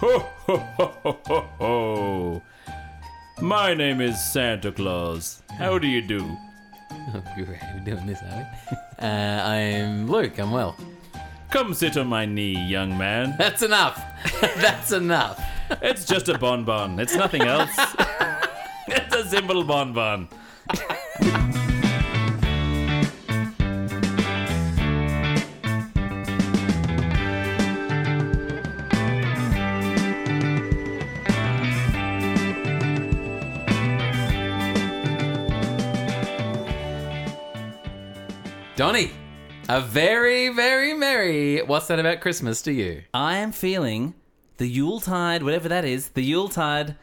Ho, ho, ho, ho, ho. My name is Santa Claus. How do you do? Great, we're doing this, are we? Uh, I'm Luke. I'm well. Come sit on my knee, young man. That's enough. That's enough. It's just a bonbon. It's nothing else. it's a simple bonbon. Donny, a very, very merry. What's that about Christmas to you? I am feeling the Yuletide, whatever that is, the Yuletide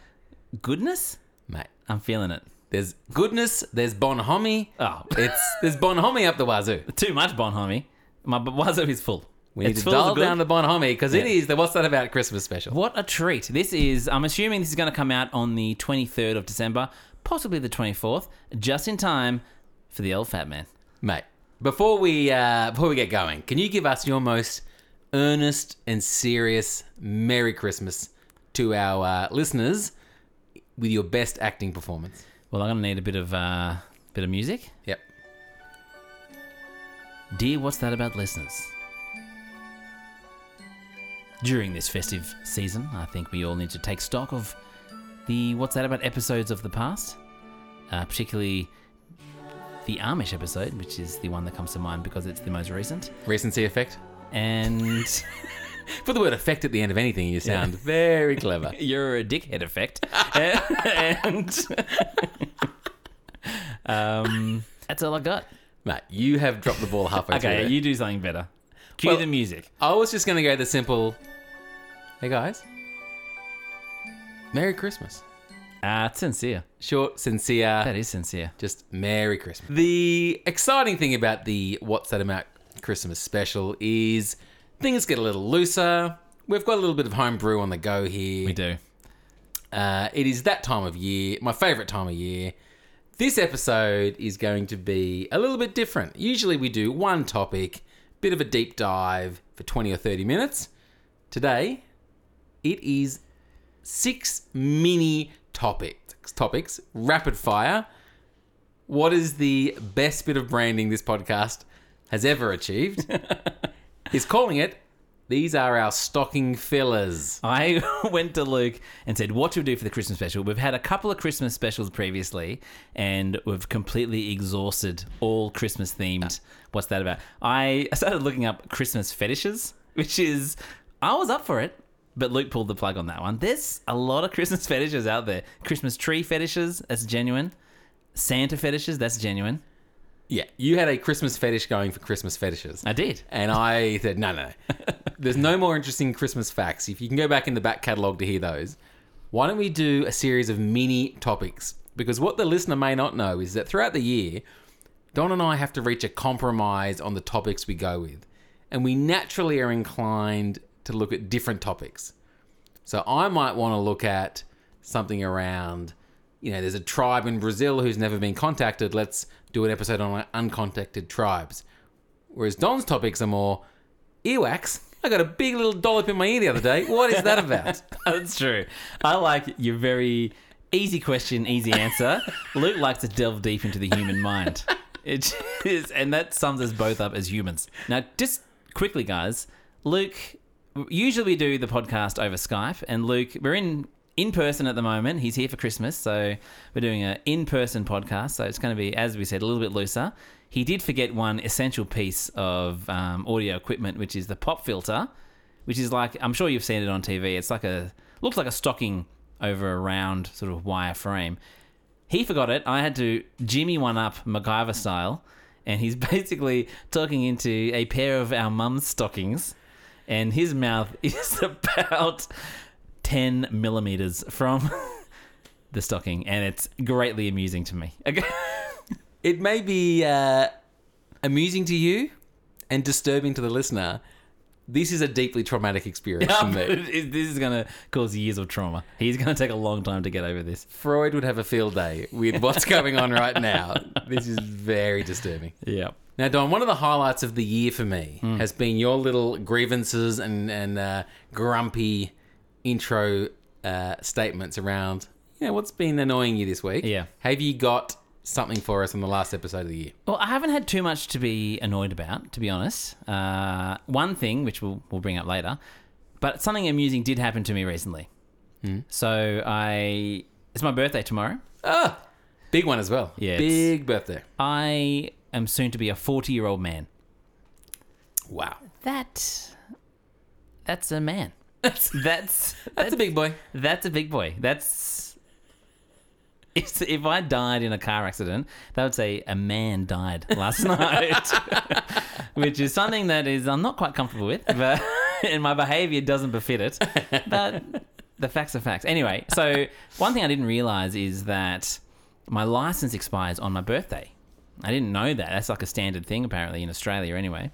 goodness. Mate, I'm feeling it. there's goodness, there's bonhomie. Oh, It's there's bonhomie up the wazoo. too much bonhomie. My wazoo is full. We need it's to full of dial good. down the bonhomie because it Yeah. is the What's That About Christmas special. What a treat. This is, I'm assuming this is going to come out on the 23rd of December, possibly the 24th, just in time for the old fat man. Mate, before we uh, before we get going, can you give us your most earnest and serious Merry Christmas to our uh, listeners with your best acting performance? Well, I'm going to need a bit of, uh, bit of music. Yep. Dear What's That About listeners? During this festive season, I think we all need to take stock of the What's That About episodes of the past, uh, particularly the Amish episode, which is the one that comes to mind because it's the most recent. Recency effect. And Put the word effect at the end of anything, you sound very clever. you're a dickhead effect. and um, that's all I got. Mate, you have dropped the ball halfway through. Okay, you do something better. Cue Well- the music. I was just going to go the simple. Hey guys, Merry Christmas. Ah, it's sincere. Short, sincere, That is sincere. just Merry Christmas. The exciting thing about the What's That About Christmas special is things get a little looser. We've got a little bit of homebrew on the go here. We do. Uh, it is that time of year, my favorite time of year. This episode is going to be a little bit different. Usually we do one topic, bit of a deep dive for 20 or 30 minutes. Today, it is six mini topics, topics, rapid fire. What is the best bit of branding this podcast has ever achieved? He's calling it, these are our stocking fillers. I went to Luke and said, What do we do for the Christmas special? We've had a couple of Christmas specials previously, and we've completely exhausted all Christmas themed. What's that about? I started looking up Christmas fetishes, which is, I was up for it, but Luke pulled the plug on that one. There's a lot of Christmas fetishes out there. Christmas tree fetishes, that's genuine. Santa fetishes, that's genuine. Yeah, you had a Christmas fetish going for Christmas fetishes. I did. And I said, no, no, no. There's no more interesting Christmas facts. If you can go back in the back catalogue to hear those, why don't we do a series of mini topics? Because what the listener may not know is that throughout the year, Don and I have to reach a compromise on the topics we go with. And we naturally are inclined to look at different topics. So I might want to look at something around, you know, there's a tribe in Brazil who's never been contacted. Let's do an episode on uncontacted tribes. Whereas Don's topics are more earwax. I got a big little dollop in my ear the other day. What is that about? That's true. I like your very easy question, easy answer. Luke likes to delve deep into the human mind. It is, and that sums us both up as humans. Now, just quickly, guys, Luke. Usually we do the podcast over Skype, and Luke, we're in in person at the moment. He's here for Christmas, so we're doing an in person podcast. So it's going to be, as we said, a little bit looser. He did forget one essential piece of um, audio equipment, which is the pop filter, which is like I'm sure you've seen it on TV. It's like a looks like a stocking over a round sort of wire frame. He forgot it. I had to Jimmy one up MacGyver style, and he's basically talking into a pair of our mum's stockings, and his mouth is about ten millimeters from the stocking, and it's greatly amusing to me. It may be uh, amusing to you and disturbing to the listener. This is a deeply traumatic experience for me. this is going to cause years of trauma. He's going to take a long time to get over this. Freud would have a field day with what's going on right now. This is very disturbing. Yeah. Now, Don, one of the highlights of the year for me has been your little grievances and and uh, grumpy intro uh, statements around, you know, what's been annoying you this week. Yeah. Have you got something for us on the last episode of the year? Well, I haven't had too much to be annoyed about, to be honest. Uh, one thing, which we'll, we'll bring up later, but something amusing did happen to me recently. So I, it's my birthday tomorrow. Ah, big one as well. Yeah, Big birthday. I am soon to be a 40 year old man. Wow. That, that's a man. That's, that's, That's a big boy. That's a big boy. That's. It's, if I died in a car accident, that would say a man died last night, which is something that is I'm not quite comfortable with, but and my behaviour doesn't befit it. But the facts are facts. Anyway, so one thing I didn't realise is that my license expires on my birthday. I didn't know that. That's like a standard thing apparently in Australia anyway.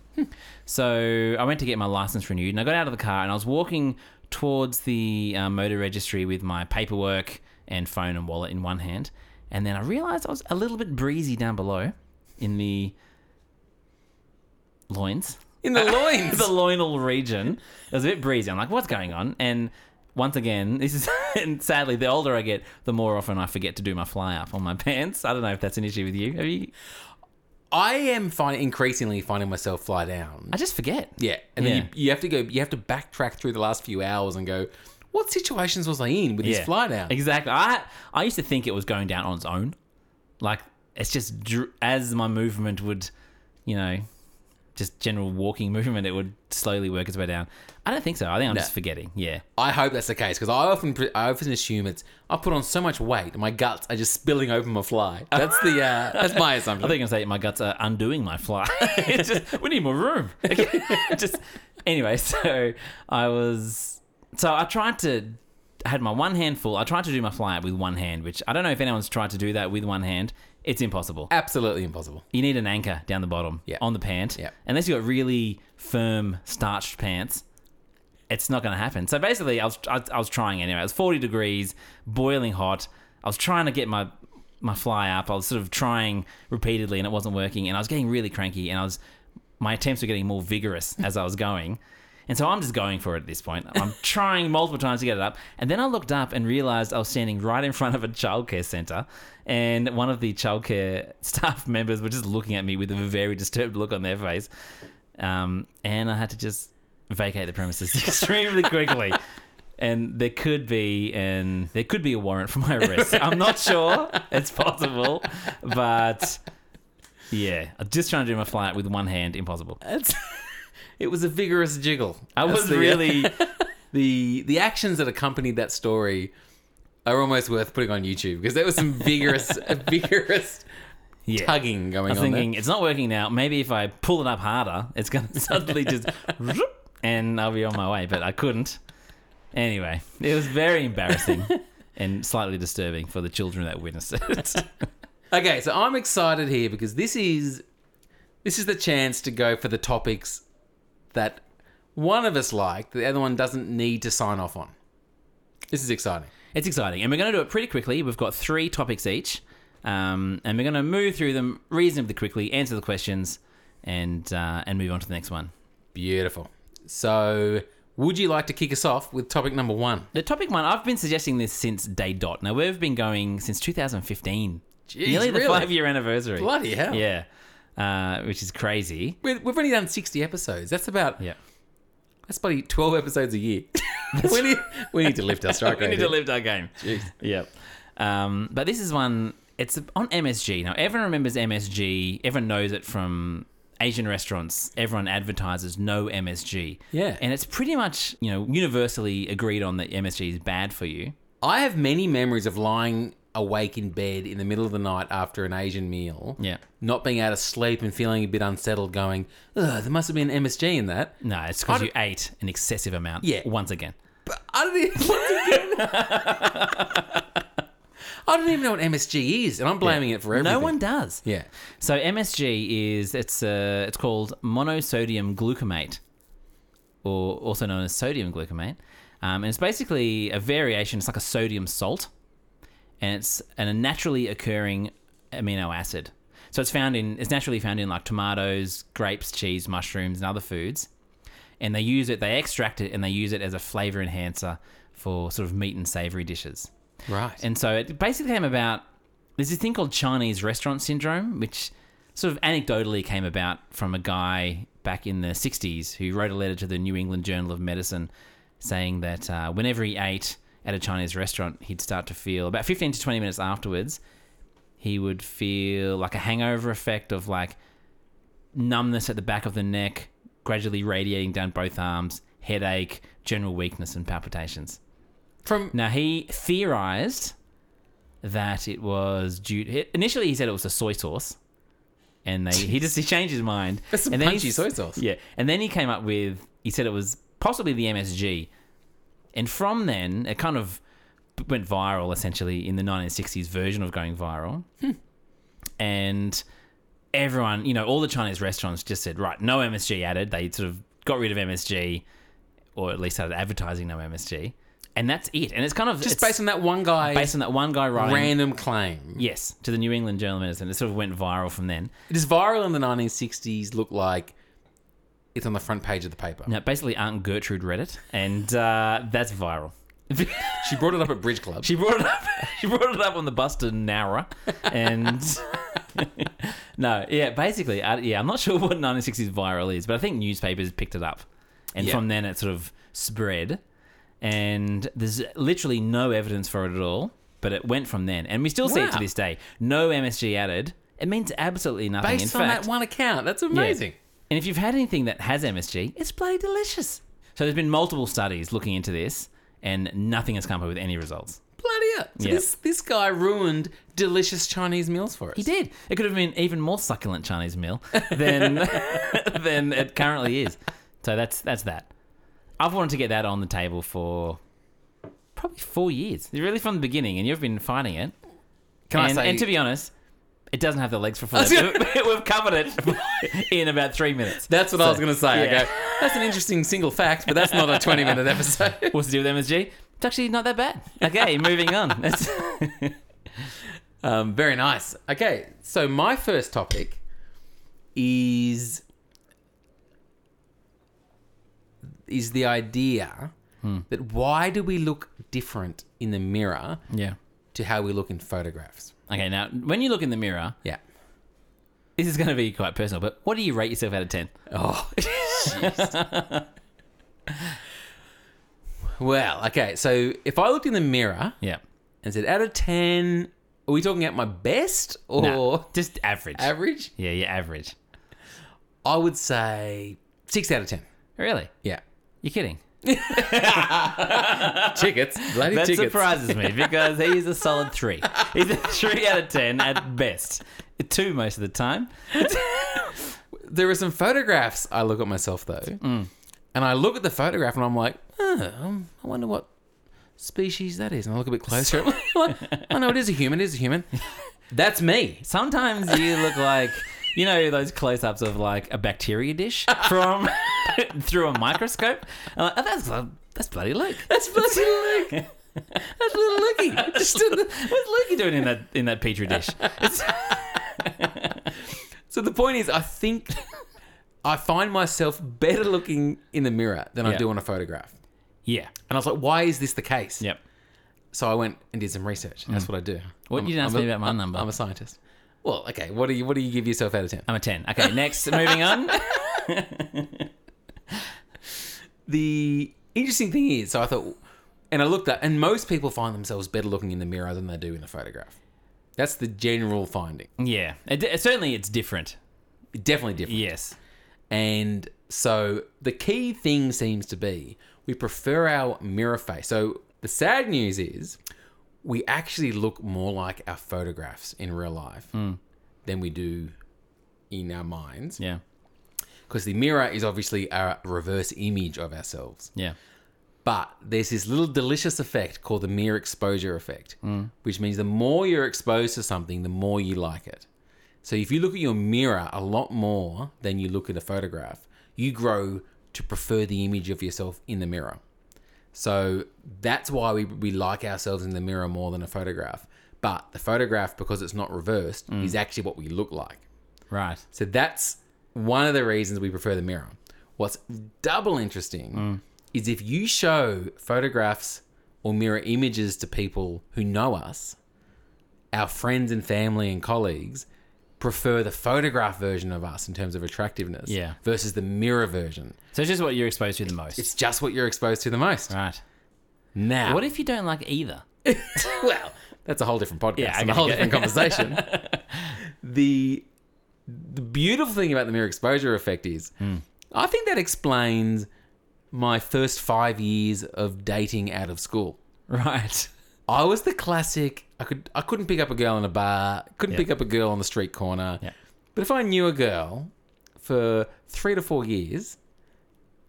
So I went to get my license renewed, and I got out of the car and I was walking towards the uh, motor registry with my paperwork and phone and wallet in one hand, and then I realised I was a little bit breezy down below in the loins, In the loins. the loinal region. It was a bit breezy. I'm like, what's going on? And once again, this is and sadly, the older I get, the more often I forget to do my fly up on my pants. I don't know if that's an issue with you. Have you? I am find, increasingly finding myself fly down. I just forget. Yeah, and then You, you have to go. You have to backtrack through the last few hours and go, what situations was I in with this fly down? Exactly. I I used to think it was going down on its own. Like it's just dr- as my movement would, you know, just general walking movement, it would slowly work its way down. I don't think so. I think I'm No. just forgetting. Yeah. I hope that's the case because I often I often assume it's I put on so much weight, my guts are just spilling over my fly. That's the uh, that's my assumption. I think I'm saying my guts are undoing my fly. it's just we need more room. just anyway, so I was so I tried to I had my one hand full. I tried to do my fly up with one hand, which I don't know if anyone's tried to do that with one hand. It's impossible. Absolutely impossible. You need an anchor down the bottom Yeah. on the pant. Yeah. Unless you've got really firm starched pants, it's not going to happen. So basically, I was, I, I was trying anyway. It was 40 degrees, boiling hot. I was trying to get my my fly up. I was sort of trying repeatedly, and it wasn't working. And I was getting really cranky, and I was my attempts were getting more vigorous as I was going. And so I'm just going for it at this point. I'm trying multiple times to get it up. And then I looked up and realized I was standing right in front of a childcare center. And one of the childcare staff members were just looking at me with a very disturbed look on their face. Um, and I had to just vacate the premises extremely quickly. And there could be and there could be a warrant for my arrest. I'm not sure. It's possible. But yeah, I'm just trying to do my flight with one hand, impossible. It's, it was a vigorous jiggle. I That's was the, uh, really the the actions that accompanied that story are almost worth putting on YouTube because there was some vigorous vigorous yeah. tugging going I was on thinking it's not working now. Maybe if I pull it up harder, it's going to suddenly just and I'll be on my way. But I couldn't. Anyway, it was very embarrassing and slightly disturbing for the children that witnessed it. Okay, so I'm excited here because this is this is the chance to go for the topics that one of us like, the other one doesn't need to sign off on. This is exciting. It's exciting, and we're going to do it pretty quickly. We've got three topics each, um, and we're going to move through them reasonably quickly, answer the questions, and uh, and move on to the next one. Beautiful. So, would you like to kick us off with topic number one? The topic one, I've been suggesting this since day dot. Now we've been going since 2015, Jeez, nearly the five year anniversary. Bloody hell. Yeah, uh, which is crazy. We- We've only done 60 episodes. That's about Yeah, That's probably 12 episodes a year. we, need, we need to lift our strike we rate. need to lift our game. Jeez. Yep. Um, but this is one. It's on MSG now. Everyone remembers MSG. Everyone knows it from Asian restaurants. Everyone advertises no MSG. Yeah. and it's pretty much you know universally agreed on that MSG is bad for you. I have many memories of lying awake in bed in the middle of the night after an Asian meal. Yeah. Not being able to sleep and feeling a bit unsettled, going, Ugh, there must have been MSG in that. No, it's because you ate an excessive amount. Yeah. Once again. But I don't even, I don't even know what MSG is, and I'm blaming it for everything. No one does. Yeah. So MSG is it's uh, it's called monosodium glutamate, or also known as sodium glutamate, um, and it's basically a variation. It's like a sodium salt, and it's an, a naturally occurring amino acid. So it's found in it's naturally found in like tomatoes, grapes, cheese, mushrooms, and other foods. And they use it, they extract it, and they use it as a flavor enhancer for sort of meat and savory dishes. Right. And so it basically came about. There's this thing called Chinese restaurant syndrome, which sort of anecdotally came about from a guy back in the 60s who wrote a letter to the New England Journal of Medicine saying that uh, whenever he ate at a Chinese restaurant, he'd start to feel about 15 to 20 minutes afterwards, he would feel like a hangover effect of like numbness at the back of the neck, gradually radiating down both arms, headache, general weakness, and palpitations. From Now he theorized that it was due. Initially, he said it was a soy sauce, and they he just he changed his mind. That's some and then punchy he- soy sauce. Yeah, and then he came up with he said it was possibly the MSG, and from then it kind of went viral essentially in the 1960s version of going viral, Hmm. and everyone you know all the Chinese restaurants just said right no MSG added. They sort of got rid of MSG, or at least started advertising no MSG. And that's it. And it's kind of just based on that one guy based on that one guy writing random claim. Yes, to the New England Journal of Medicine. It sort of went viral from then. Does viral in the 1960s look like it's on the front page of the paper? Now, basically, Aunt Gertrude read it, and uh, that's viral. She brought it up at Bridge Club. she brought it up. She brought it up on the Boston Nowra, and no, yeah, basically, I, yeah, I'm not sure what 1960s viral is, but I think newspapers picked it up, and Yeah. from then it sort of spread. And there's literally no evidence for it at all, but it went from then, and we still see it to this day. No MSG added. It means absolutely nothing. based In on fact, that one account. That's Yeah. And if you've had anything that has MSG, it's bloody delicious. So there's been multiple studies looking into this, and nothing has come up with any results. Bloody hell. So Yeah. this, this guy ruined delicious Chinese meals for us. He did. It could have been even more succulent Chinese meal than than it currently is. So that's that's that. I've wanted to get that on the table for probably four years. Really from the beginning, and you've been fighting it. Can I say... and to be honest, it doesn't have the legs for gonna- We've covered it in about three minutes. that's what I was going to say. yeah. Go, that's an interesting single fact, but that's not a 20-minute episode. What's to do with MSG? It's actually not that bad. Okay, moving on. Um, very nice. Okay, so my first topic is is the idea that why do we look different in the mirror yeah. To how we look in photographs? Okay, now when you look in the mirror, Yeah. this is going to be quite personal, but what do you rate yourself out of 10? Oh. jeez. well, okay. So if I looked in the mirror Yeah. and said out of ten, are we talking at my best or No, just average. average? yeah, yeah, average. I would say six out of ten. Really? Yeah. You're kidding. Tickets, bloody That tickets. surprises me because he's a solid three. He's a three out of 10 at best. Two most of the time. There are some photographs I look at myself though, Mm. and I look at the photograph and I'm like, oh, I wonder what species that is. And I look a bit closer. I'm like, oh no, it is a human. It is a human. That's me. Sometimes you look like, you know, those close ups of like a bacteria dish from through a microscope. I'm like, oh, that's, that's bloody Luke. That's bloody Luke. That's little Lukey. Just the- What's Lukey doing in that in that petri dish? So the point is, I think I find myself better looking in the mirror than I do on a photograph. yeah. And I was like, why is this the case? Yep. So I went and did some research. That's what I do. Mm. What, you didn't ask me about my number. I'm a scientist. Well, okay. What do you What do you give yourself out of ten? I'm a 10. Okay, next, moving on. The interesting thing is, so I thought, and I looked at, and most people find themselves better looking in the mirror than they do in a photograph. That's the general finding. Yeah. It- certainly it's different. Definitely different. Yes. And so the key thing seems to be we prefer our mirror face. So the sad news is we actually look more like our photographs in real life hmm. than we do in our minds. Yeah. Because the mirror is obviously a reverse image of ourselves. Yeah. But there's this little delicious effect called the mere exposure effect, hmm. which means the more you're exposed to something, the more you like it. So if you look at your mirror a lot more than you look at a photograph, you grow to prefer the image of yourself in the mirror. So that's why we, we like ourselves in the mirror more than a photograph. But the photograph, because it's not reversed, mm. is actually what we look like. Right. So that's one of the reasons we prefer the mirror. What's double interesting mm. is if you show photographs or mirror images to people who know us, our friends and family and colleagues prefer the photograph version of us in terms of attractiveness Yeah. versus the mirror version. So it's just what you're exposed to the most. It's just what you're exposed to the most. right. Now, What if you don't like either? well, that's a whole different podcast Yeah, and a whole different conversation. the the beautiful thing about the mirror exposure effect is, Hmm. I think that explains my first five years of dating out of school. Right. I was the classic. I could I couldn't pick up a girl in a bar. Couldn't Yeah. pick up a girl on the street corner. Yeah. But if I knew a girl for three to four years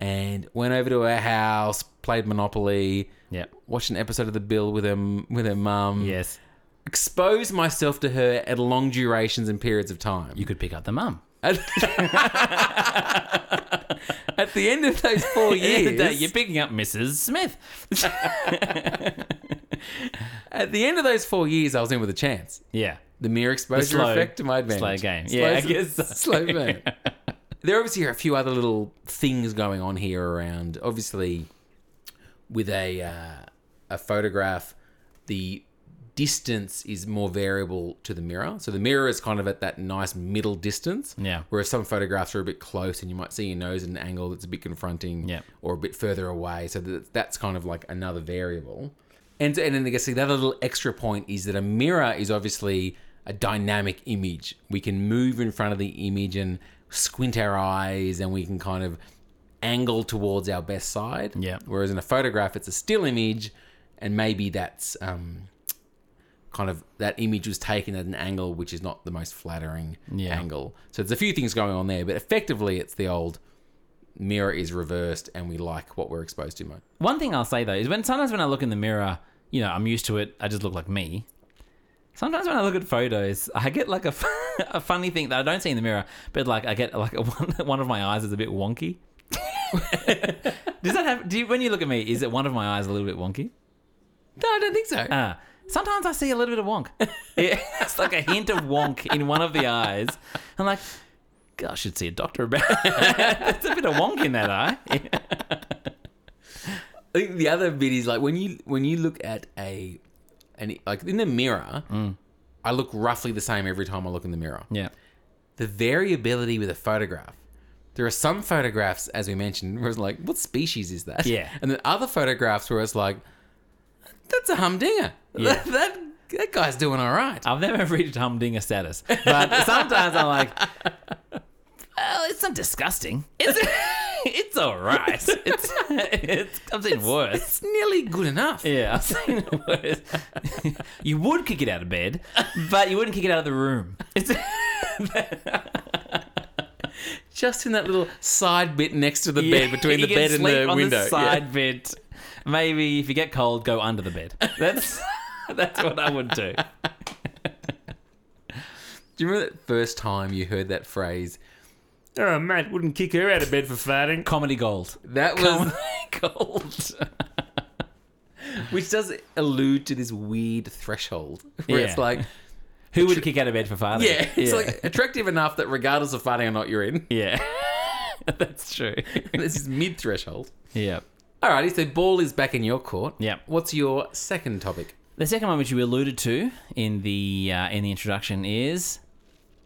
and went over to her house, played Monopoly, Yep. watched an episode of The Bill with her with her mum, Yes. exposed myself to her at long durations and periods of time. You could pick up the mum. At, at the end of those four At the end of the day, years, You're picking up Mrs. Smith. at the end of those four years, I was in with a chance. Yeah. The mere exposure slow- effect to my advantage. slow game. Slow- Yeah, I guess so. Slow game. There obviously are a few other little things going on here around. Obviously, with a uh, a photograph, the distance is more variable to the mirror. So the mirror is kind of at that nice middle distance. Yeah. Whereas some photographs are a bit close, and you might see your nose at an angle that's a bit confronting, Yeah. or a bit further away. So that, that's kind of like another variable. And and then I guess the other little extra point is that a mirror is obviously a dynamic image. We can move in front of the image and squint our eyes, and we can kind of angle towards our best side. Yeah. Whereas in a photograph, it's a still image, and maybe that's um, kind of that image was taken at an angle which is not the most flattering Yeah. angle. So there's a few things going on there, but effectively, it's the old mirror is reversed, and we like what we're exposed to most. One thing I'll say though is when sometimes when I look in the mirror, you know, I'm used to it. I just look like me. Sometimes when I look at photos, I get like a, a funny thing that I don't see in the mirror, but like I get like a, one, one of my eyes is a bit wonky. Does that have? Do you, when you look at me, is it one of my eyes a little bit wonky? No, I don't think so. Ah, sometimes I see a little bit of wonk. Yeah, it's like a hint of wonk in one of the eyes. I'm like, God, I should see a doctor about it. There's a bit of wonk in that eye. I think the other bit is like when you when you look at a, and like in the mirror, mm. I look roughly the same every time I look in the mirror. Yeah. The variability with a photograph. There are some photographs, as we mentioned, where it's like, what species is that? Yeah. And then other photographs where it's like, that's a humdinger. Yeah. That, that that guy's doing all right. I've never reached humdinger status, but sometimes I'm like, well, it's not disgusting. It's it's all right. It's it's I've seen worse. It's nearly good enough. Yeah, I've seen worse. you would kick it out of bed, but you wouldn't kick it out of the room. It's Just in that little side bit next to the Yeah, bed, between you the can bed and sleep the on window. The side bit. Maybe if you get cold, go under the bed. That's that's what I would do. Do you remember that first time you heard that phrase? Oh, mate, wouldn't kick her out of bed for farting. Comedy gold. That was, Comedy gold. which does allude to this weird threshold where it's Yeah. like, Who would kick out of bed for farting? yeah, it's like attractive enough that regardless of farting or not, you're in. yeah. That's true. this is mid threshold. yeah. Alrighty, so ball is back in your court. Yep. What's your second topic? The second one, which you alluded to in the uh, in the introduction, is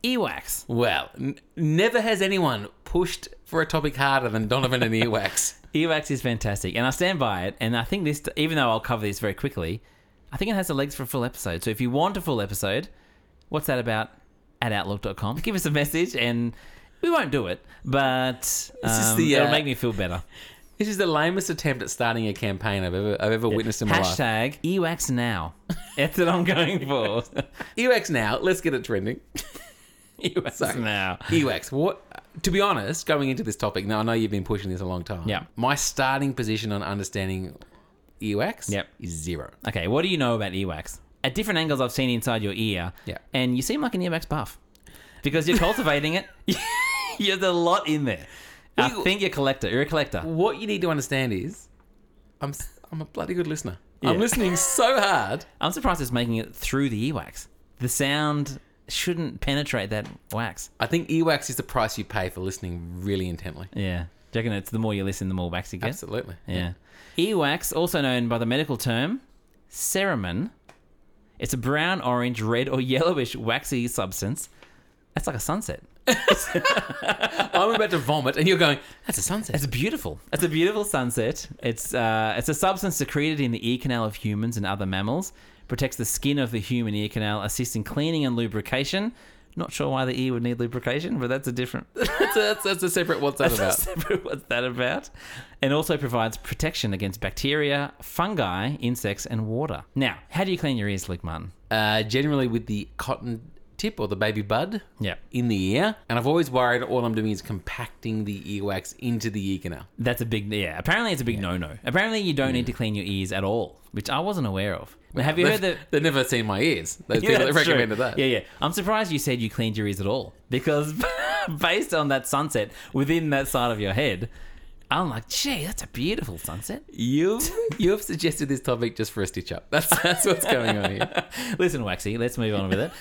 earwax. Well, n- never has anyone pushed for a topic harder than Donovan and earwax. Earwax is fantastic, and I stand by it. And I think this, even though I'll cover this very quickly, I think it has the legs for a full episode. So if you want a full episode, what's that about? At outlook.com. Give us a message, and we won't do it, but um, is the, it'll uh, make me feel better. This is the lamest attempt at starting a campaign I've ever I've ever witnessed in my life. Hashtag earwax now. That's what I'm going for. Earwax now. Let's get it trending. earwax Sorry. now. Earwax. What? To be honest, going into this topic, now I know you've been pushing this a long time. Yeah. My starting position on understanding earwax Yep. is zero. Okay, what do you know about earwax? At different angles, I've seen inside your ear. Yeah. And you seem like an earwax buff because you're cultivating it. There's a lot in there. I you- think you're a collector. You're a collector. What you need to understand is, I'm I'm a bloody good listener. I'm listening so hard. I'm surprised it's making it through the earwax. The sound shouldn't penetrate that wax. I think earwax is the price you pay for listening really intently. Yeah. Do you reckon it's the more you listen, the more wax you get? Absolutely. Yeah. Earwax, also known by the medical term cerumen, it's a brown, orange, red, or yellowish waxy substance. That's like a sunset. I'm about to vomit, and you're going, that's a sunset. It's beautiful. It's a beautiful sunset. It's uh, it's a substance secreted in the ear canal of humans and other mammals. Protects the skin of the human ear canal, assists in cleaning and lubrication. Not sure why the ear would need lubrication, but that's a different. that's, a, that's, that's a separate what's that about? separate what's that about? And also provides protection against bacteria, fungi, insects, and water. Now, how do you clean your ears, Luke Martin? Uh, generally with the cotton tip or the baby bud Yeah. in the ear. And I've always worried all I'm doing is compacting the earwax into the ear canal. That's a big yeah. Apparently, it's a big no-no. Apparently, you don't need to clean your ears at all, which I wasn't aware of. Have you heard that? they've never seen my ears. Those Yeah, people that that's true. recommended that. Yeah, yeah. I'm surprised you said you cleaned your ears at all because based on that sunset within that side of your head, I'm like, gee, that's a beautiful sunset. You've, you've suggested this topic just for a stitch up. That's, that's what's going on here. Listen, Waxy, let's move on with it.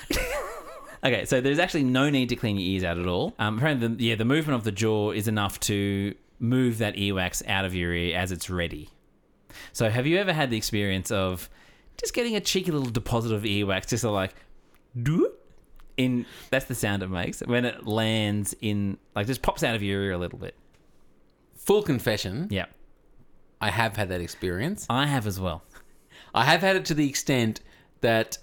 Okay, so there's actually no need to clean your ears out at all. Um, apparently, the, yeah, the movement of the jaw is enough to move that earwax out of your ear as it's ready. So, have you ever had the experience of just getting a cheeky little deposit of earwax, just like, doop? in that's the sound it makes when it lands in, like, just pops out of your ear a little bit. Full confession, Yeah, I have had that experience. I have as well. I have had it to the extent that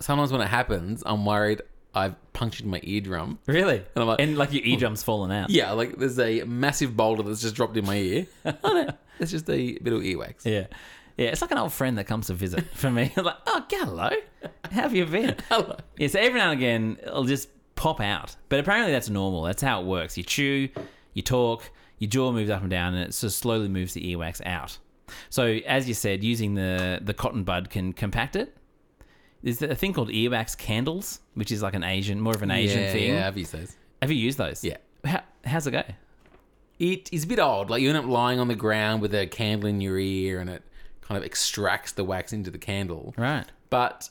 sometimes when it happens, I'm worried I've punctured my eardrum. Really? And I'm like- and like your oh. eardrum's fallen out. Yeah, like there's a massive boulder that's just dropped in my ear. oh it's just a bit of earwax. Yeah. Yeah, it's like an old friend that comes to visit for me. like, oh, hello. How have you been? Hello. Yeah, so every now and again, it'll just pop out. But apparently that's normal. That's how it works. You chew, you talk, your jaw moves up and down, and it sort of slowly moves the earwax out. So, as you said, using the, the cotton bud can compact it. There's a thing called earwax candles, which is like an Asian, more of an Asian yeah, thing. Yeah, I've used those. Have you used those? Yeah. How, how's it go? It is a bit odd. Like you end up lying on the ground with a candle in your ear, and it kind of extracts the wax into the candle. Right. But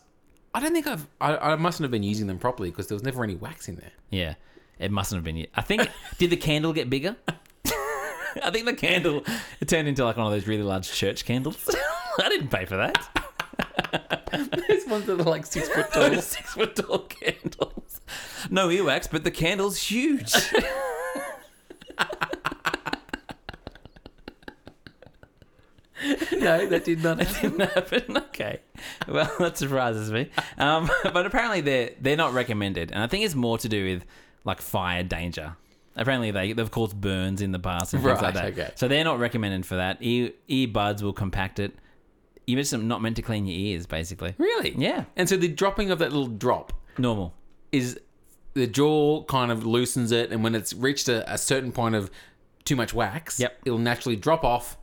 I don't think I've. I, I mustn't have been using them properly because there was never any wax in there. Yeah, it mustn't have been. I think did the candle get bigger? I think the candle it turned into like one of those really large church candles. I didn't pay for that. Those ones that are like six foot tall. Six foot tall candles. No earwax, but the candle's huge. no, that did not happen. Didn't happen. Okay. Well, that surprises me. Um, but apparently they're they're not recommended, and I think it's more to do with like fire danger. Apparently they they've caused burns in the past and things like that. okay. So they're not recommended for that. Ear earbuds will compact it. You're just not meant to clean your ears, basically. Really? Yeah. And so the dropping of that little drop Normal. is the jaw kind of loosens it, and when it's reached a, a certain point of too much wax, Yep. it'll naturally drop off.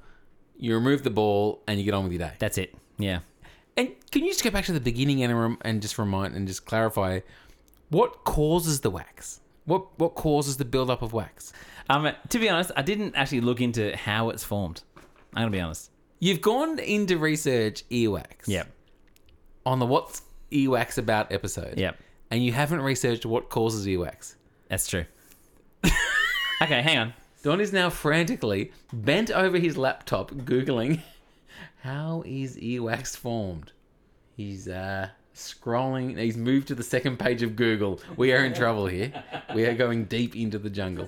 You remove the ball, and you get on with your day. That's it. Yeah. And can you just go back to the beginning and rem- and just remind and just clarify what causes the wax? What what causes the buildup of wax? Um, to be honest, I didn't actually look into how it's formed. I'm gonna be honest. You've gone into research earwax. Yep. On the what's earwax about episode. Yep. And you haven't researched what causes earwax. That's true. okay, hang on. Don is now frantically bent over his laptop, googling how is earwax formed. He's uh, scrolling. He's moved to the second page of Google. We are in trouble here. We are going deep into the jungle.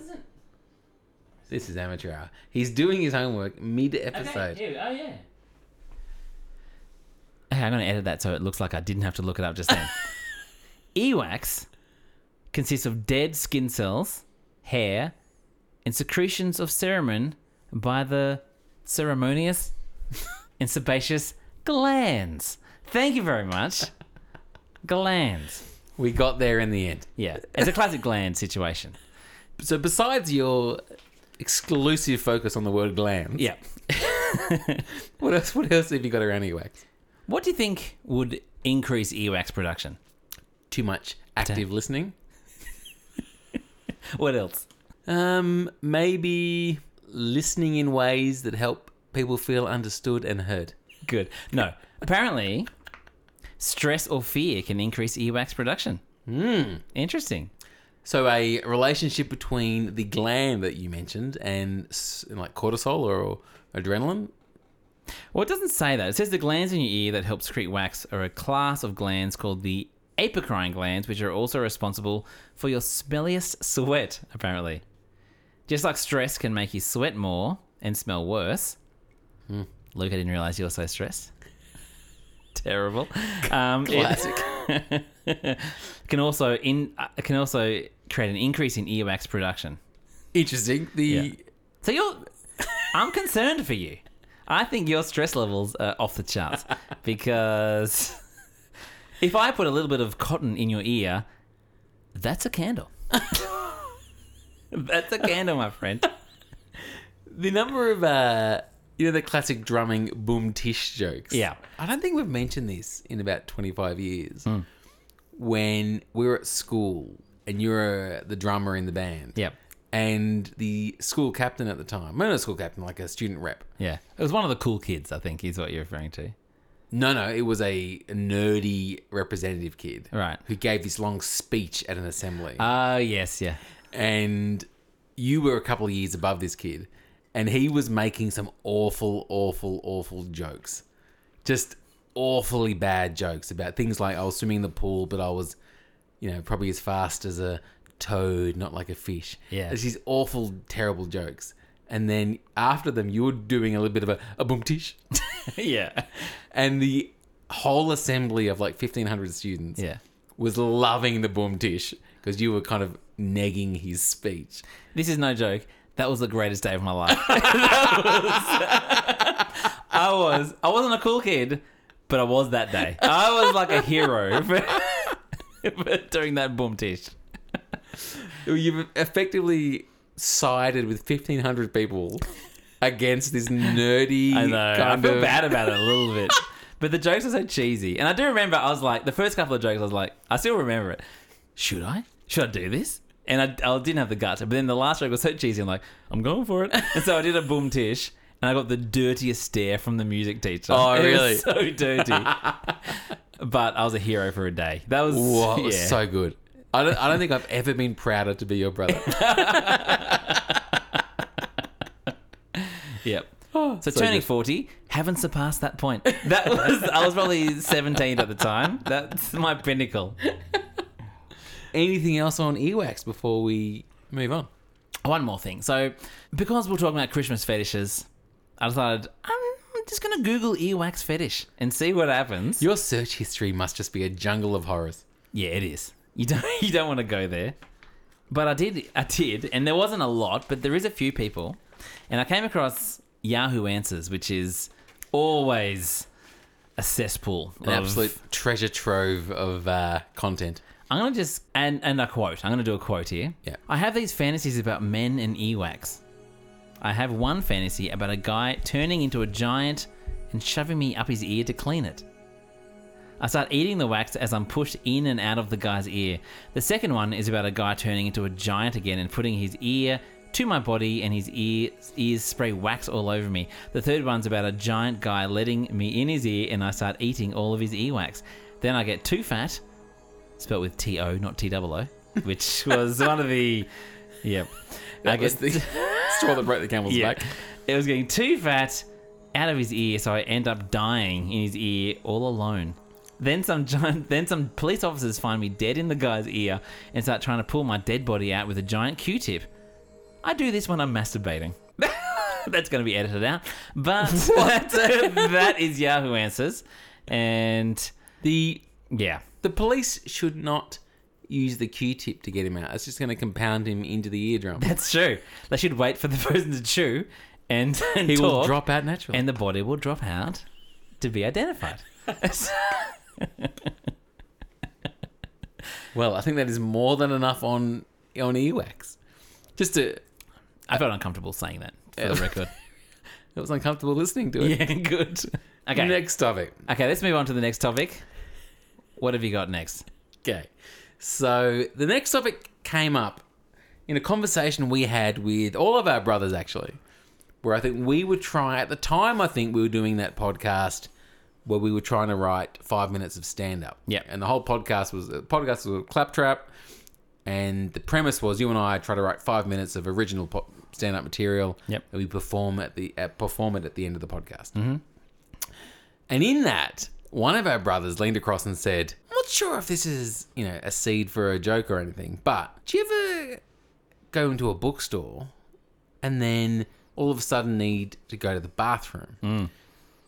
This is amateur hour. He's doing his homework mid episode. oh yeah. Okay, I'm going to edit that so it looks like I didn't have to look it up just then. Earwax consists of dead skin cells, hair, and secretions of cerumen by the ceremonious and sebaceous glands. Thank you very much. Glands. We got there in the end. Yeah, it's a classic gland situation. So besides your exclusive focus on the word glands, Yeah. what else? What else have you got around earwax? What do you think would increase earwax production? Too much active listening. What else? Um, maybe listening in ways that help people feel understood and heard. Good. No. Apparently, stress or fear can increase earwax production. Hmm. Interesting. So a relationship between the gland that you mentioned and like cortisol or adrenaline. Well, it doesn't say that. It says the glands in your ear that help secrete wax are a class of glands called the apocrine glands, which are also responsible for your smelliest sweat, apparently. Just like stress can make you sweat more and smell worse. Luke, I didn't realize you were so stressed. Terrible. Um, it- Classic. can also in uh, can also create an increase in earwax production. Interesting. The Yeah. So you're, I'm concerned for you. I think your stress levels are off the charts because if I put a little bit of cotton in your ear, that's a candle. that's a candle, my friend. the number of uh, you know the classic drumming boom tish jokes. Yeah. I don't think we've mentioned this in about twenty five years. Hmm. When we were at school and you were the drummer in the band. Yep. And the school captain at the time, not a school captain, like a student rep. Yeah. It was one of the cool kids, I think, is what you're referring to. No, no, it was a, a nerdy representative kid. Right. Who gave this long speech at an assembly. Oh, yes, yeah. and you were a couple of years above this kid, and he was making some awful, awful, awful jokes. Just awfully bad jokes about things like I was swimming in the pool, but I was, you know, probably as fast as a toad, not like a fish. Yeah. There's these awful, terrible jokes. And then after them, you were doing a little bit of a, a boom tish. yeah. and the whole assembly of like 1,500 students Yeah. was loving the boom tish because you were kind of negging his speech. This is no joke. That was the greatest day of my life. Was- I was. I wasn't a cool kid, but I was that day. I was like a hero doing that boom tish. You've effectively sided with 1,500 people against this nerdy I know. I feel of... bad about it a little bit. But the jokes are so cheesy. And I do remember, I was like, the first couple of jokes, I was like, I still remember it. Should I? Should I do this? And I, I didn't have the guts. But then the last joke was so cheesy. I'm like, I'm going for it. And so I did a boom tish. And I got the dirtiest stare from the music teacher. Oh, It really? so dirty. But I was a hero for a day. That was, Whoa, it was yeah. so good. I don't, I don't think I've ever been prouder to be your brother. Yep. Oh, So, turning 40, haven't surpassed that point. That was, I was probably 17 at the time. That's my pinnacle. Anything else on earwax before we move on? One more thing. So, because we're talking about Christmas fetishes, I decided I'm just going to Google earwax fetish and see what happens. Your search history must just be a jungle of horrors. Yeah, it is. You don't you don't want to go there. But I did I did, and there wasn't a lot, but there is a few people. And I came across Yahoo Answers, which is always a cesspool. An of- absolute treasure trove of uh, content. I'm gonna just and and a quote. I'm gonna do a quote here. Yeah. I have these fantasies about men and earwax. I have one fantasy about a guy turning into a giant and shoving me up his ear to clean it. I start eating the wax as I'm pushed in and out of the guy's ear. The second one is about a guy turning into a giant again and putting his ear to my body and his ear, ears spray wax all over me. The third one's about a giant guy letting me in his ear and I start eating all of his earwax. Then I get too fat, spelled with T O, not T O O, which was one of the. Yep. I was get the straw that broke the camel's yeah. back. It was getting too fat out of his ear, so I end up dying in his ear all alone. Then some giant, then some police officers find me dead in the guy's ear and start trying to pull my dead body out with a giant Q-tip. I do this when I'm masturbating. That's going to be edited out, but that is Yahoo Answers, and The yeah, the police should not use the Q-tip to get him out. It's just going to compound him into the eardrum. that's true. They should wait for the person to chew, and, and He will drop out naturally. and the body will drop out to be identified. well, I think that is more than enough on on earwax. Just to, I felt uncomfortable saying that for the record. it was uncomfortable listening to it. yeah, good. Okay. Next topic. Okay, let's move on to the next topic. What have you got next? Okay. So the next topic came up in a conversation we had with all of our brothers, actually, where I think we were trying, at the time, I think we were doing that podcast where we were trying to write five minutes of stand up. Yep. And the whole podcast was, the podcast was a claptrap. And the premise was you and I try to write five minutes of original po- stand-up material. Yep. And we perform at the uh, perform it at the end of the podcast. Mm-hmm. And in that, one of our brothers leaned across and said, "I'm not sure if this is you know a seed for a joke or anything, but do you ever go into a bookstore and then all of a sudden need to go to the bathroom?" Hmm.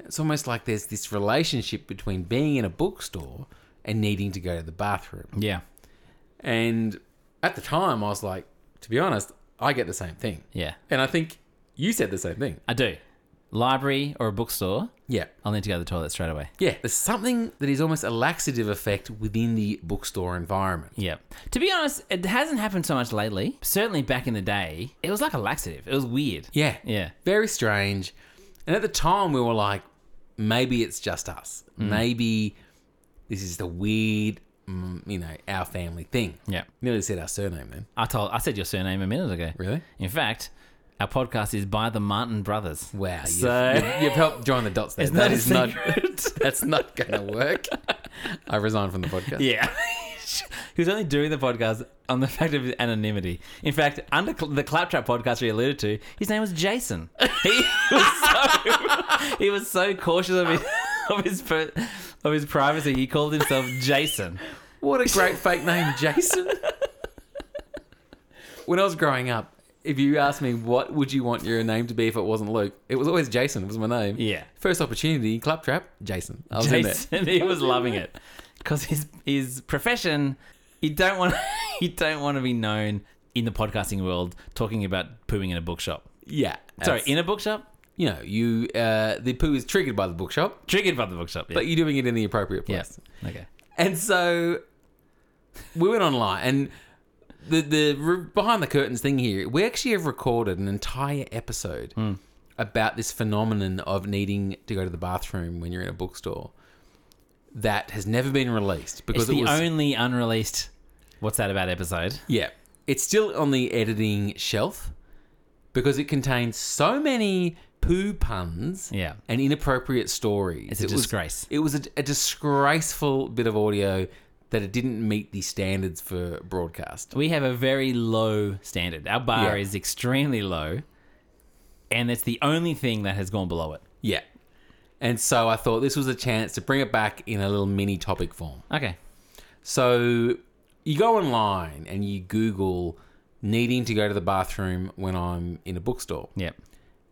It's almost like there's this relationship between being in a bookstore and needing to go to the bathroom. Yeah. And at the time, I was like, to be honest, I get the same thing. Yeah. And I think you said the same thing. I do. Library or a bookstore, Yeah. I'll need to go to the toilet straight away. Yeah. There's something that is almost a laxative effect within the bookstore environment. Yeah. To be honest, it hasn't happened so much lately. Certainly back in the day, it was like a laxative. It was weird. Yeah. Yeah. Very strange. And at the time, we were like, maybe it's just us. Maybe this is the weird, mm, you know, our family thing. Yeah. Nearly said our surname then. I told I said your surname a minute ago. Really? In fact, our podcast is by the Martin brothers. Wow, you've, So- you've, you've helped join the dots there. That is not. That's not going to work. I resign from the podcast. Yeah. he was only doing the podcast on the fact of his anonymity. In fact, under the Claptrap podcast we alluded to, his name was Jason. He was so, he was so cautious of his, of his, per- of his privacy, he called himself Jason. What a great fake name, Jason. when I was growing up, if you asked me what would you want your name to be if it wasn't Luke, it was always Jason. It was my name. Yeah. First opportunity, claptrap, Jason. I was. Jason, he was loving it because his his profession. You don't want you don't want to be known in the podcasting world talking about pooing in a bookshop. Yeah. Sorry, in a bookshop. you know, you uh, the poo is triggered by the bookshop, Triggered by the bookshop. Yeah. but you're doing it in the appropriate place. Okay. And so we went online, and the the behind the curtains thing here, we actually have recorded an entire episode Hmm. about this phenomenon of needing to go to the bathroom when you're in a bookstore. That has never been released because It's it the was only unreleased. What's that about episode? yeah, it's still on the editing shelf because it contains so many poo puns Yeah. and inappropriate stories. It's a It was- disgrace. it was a, a disgraceful bit of audio that it didn't meet the standards for broadcast. We have a very low standard. Our bar Yeah. is extremely low, and it's the only thing that has gone below it. Yeah. And so I thought this was a chance to bring it back in a little mini topic form. Okay. So you go online and you Google needing to go to the bathroom when I'm in a bookstore. Yep.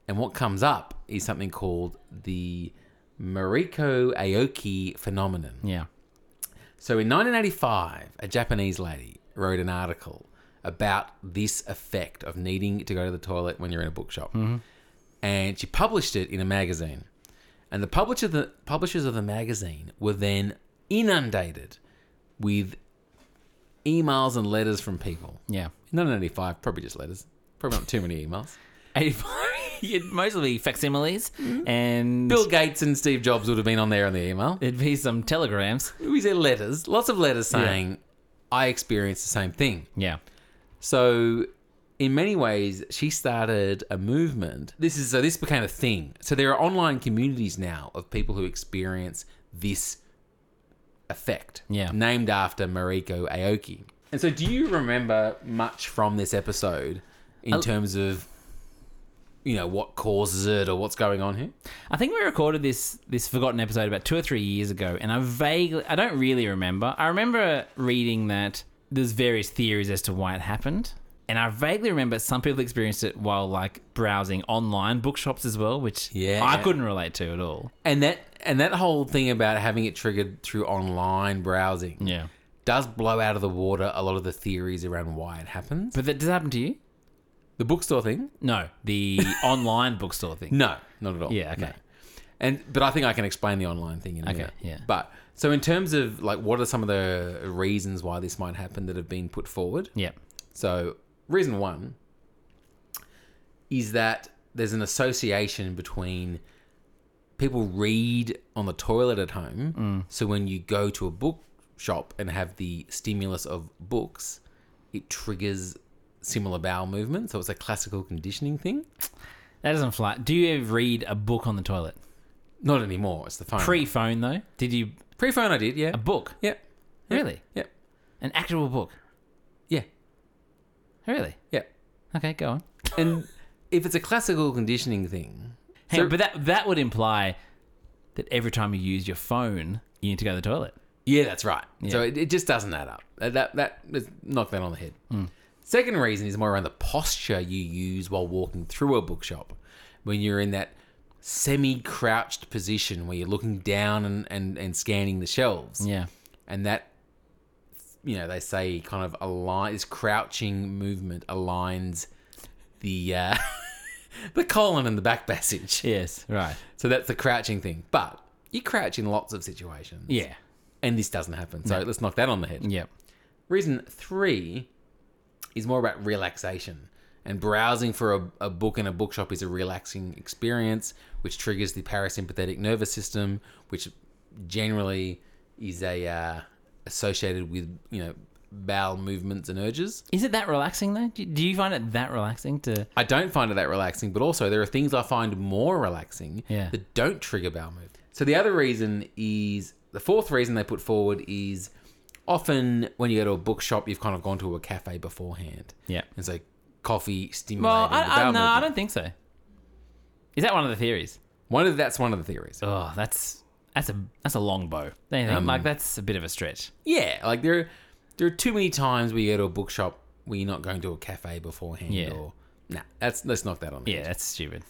And what comes up is something called the Mariko Aoki phenomenon. Yeah. So in 1985, a Japanese lady wrote an article about this effect of needing to go to the toilet when you're in a bookshop. Mm-hmm. And she published it in a magazine. And the publisher the publishers of the magazine were then inundated with emails and letters from people. Yeah. In 1985, probably just letters. Probably not too many emails. 85. It'd mostly be facsimiles mm-hmm. and Bill Gates and Steve Jobs would have been on there on the email. it'd be some telegrams. We said letters, lots of letters saying, I experienced the same thing. Yeah. So, in many ways, she started a movement. This is so this became a thing. So there are online communities now of people who experience this effect. Yeah. Named after Mariko Aoki. And so, do you remember much from this episode in terms of, you know, what causes it or what's going on here? I think we recorded this this forgotten episode about two or three years ago, and I vaguely, I don't really remember. I remember reading that there's various theories as to why it happened, and I vaguely remember some people experienced it while like browsing online bookshops as well, which Yeah. I couldn't relate to at all. And that and that whole thing about having it triggered through online browsing Yeah, does blow out of the water a lot of the theories around why it happens. but that does happen to you? The bookstore thing? No, the online bookstore thing. No, not at all. Yeah, okay. No. And but I think I can explain the online thing in a Okay, minute. yeah. But so in terms of like what are some of the reasons why this might happen that have been put forward? Yeah, So reason one is that there's an association between people read on the toilet at home. Mm. So when you go to a bookshop and have the stimulus of books, it triggers similar bowel movement. So it's a classical conditioning thing. that doesn't fly. Do you ever read a book on the toilet? Not anymore. It's the phone. Pre phone though, did you pre phone. I did. Yeah. a book? Yeah. Really? Yeah. An actual book? Yeah. Really? Yeah. Okay, go on. And if it's a classical conditioning thing, Hang So- but that that would imply that every time you use your phone, you need to go to the toilet. Yeah, that's right. So it, it just doesn't add up. That, that, that knock that on the head. Hmm. Second reason is more around the posture you use while walking through a bookshop. When you're in that semi crouched position where you're looking down and, and, and scanning the shelves. Yeah. And that, you know, they say kind of align, this crouching movement aligns the, uh, the colon and the back passage. Yes. Right. So that's the crouching thing. But you crouch in lots of situations Yeah. and this doesn't happen. So let's knock that on the head. Yep. Reason three is more about relaxation. And browsing for a, a book in a bookshop is a relaxing experience, which triggers the parasympathetic nervous system, which generally is a uh, associated with you know bowel movements and urges. Is it that relaxing though? Do you find it that relaxing to? I don't find it that relaxing, but also there are things I find more relaxing Yeah. that don't trigger bowel movement. So the other reason is the fourth reason they put forward is often when you go to a bookshop, you've kind of gone to a cafe beforehand. Yeah. It's like coffee stimulating Well, I, I, no, I don't think so. Is that one of the theories? One of that's one of the theories. Oh, that's that's a that's a long bow. Don't? Um, like that's a bit of a stretch. Yeah, like there there are too many times where you go to a bookshop where you're not going to a cafe beforehand Yeah. or nah, that's let's knock that on. the Yeah, head. that's stupid.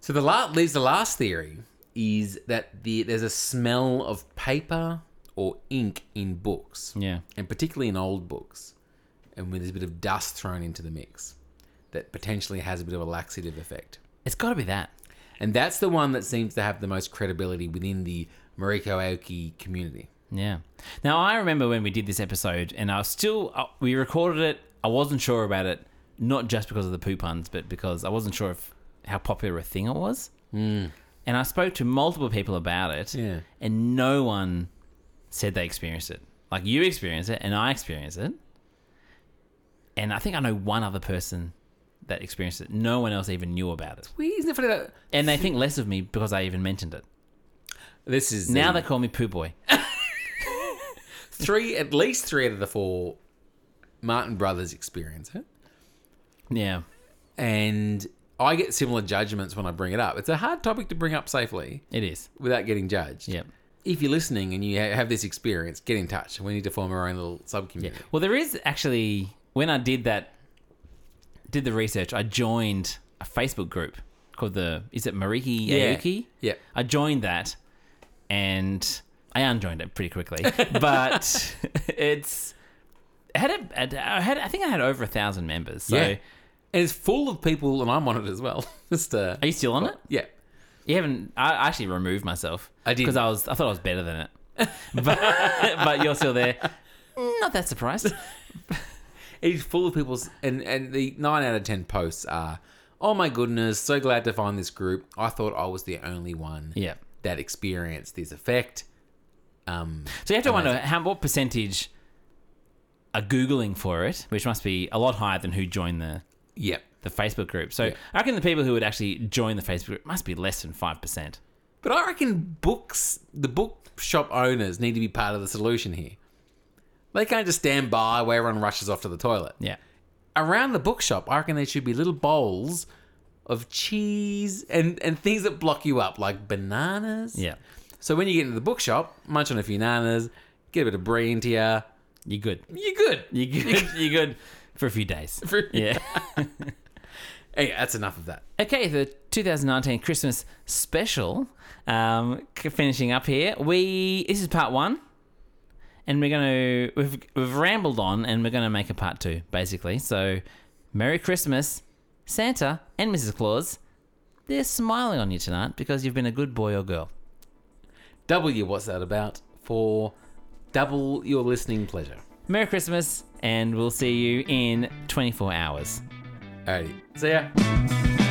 So the la- leaves the last theory is that the there's a smell of paper or ink in books, Yeah. and particularly in old books, and when there's a bit of dust thrown into the mix, that potentially has a bit of a laxative effect. It's got to be that. And that's the one that seems to have the most credibility within the Mariko Aoki community. Yeah. Now I remember when we did this episode, and I was still uh, we recorded it. I wasn't sure about it, not just because of the poo puns, but because I wasn't sure if how popular a thing it was. Mm. And I spoke to multiple people about it, Yeah. and no one said they experienced it. Like you experienced it, and I experienced it, and I think I know one other person that experienced it. No one else even knew about it, Wait, Isn't it funny that and they think less of me because I even mentioned it. this is Now the- they call me poo boy. three, at least three out of the four Martin brothers experience it. Yeah. and I get similar judgments when I bring it up. It's a hard topic to bring up safely It is. without getting judged. Yep. If you're listening and you ha- have this experience, get in touch. We need to form our own little sub community. Well, there is actually when I did that, did the research. I joined a Facebook group called the is it Mariki Yeah. Aoki? Yeah. I joined that, and I unjoined it pretty quickly. but it's it had a, I had I think I had over a thousand members. So Yeah. And it's full of people, and I'm on it as well. Just uh, are you still on it? yeah. You haven't. I actually removed myself. I did. because I was. I thought I was better than it. but but you're still there. Not that surprised. It's full of people's, and and the nine out of ten posts are, oh my goodness, so glad to find this group. I thought I was the only one Yeah. that experienced this effect. Um, So you have to wonder how what percentage are googling for it, which must be a lot higher than who joined the yeah. The Facebook group. So Yeah. I reckon the people who would actually join the Facebook group must be less than five percent. But I reckon books, the bookshop owners need to be part of the solution here. They can't just stand by where everyone rushes off to the toilet. Yeah. Around the bookshop, I reckon there should be little bowls of cheese and, and things that block you up, like bananas. Yeah. So when you get into the bookshop, munch on a few bananas, get a bit of brie into you, You're good. you're good. You're good. You're good for a few days. For- Yeah. Hey, that's enough of that. Okay, the 2019 Christmas special. Um, finishing up here, we this is part one, and we're gonna we've we've rambled on, and we're gonna make a part two, basically. So, Merry Christmas, Santa and Mrs. Claus. They're smiling on you tonight because you've been a good boy or girl. Double W, what's that about? For double your listening pleasure. Merry Christmas, and we'll see you in 24 hours. Alrighty. See ya.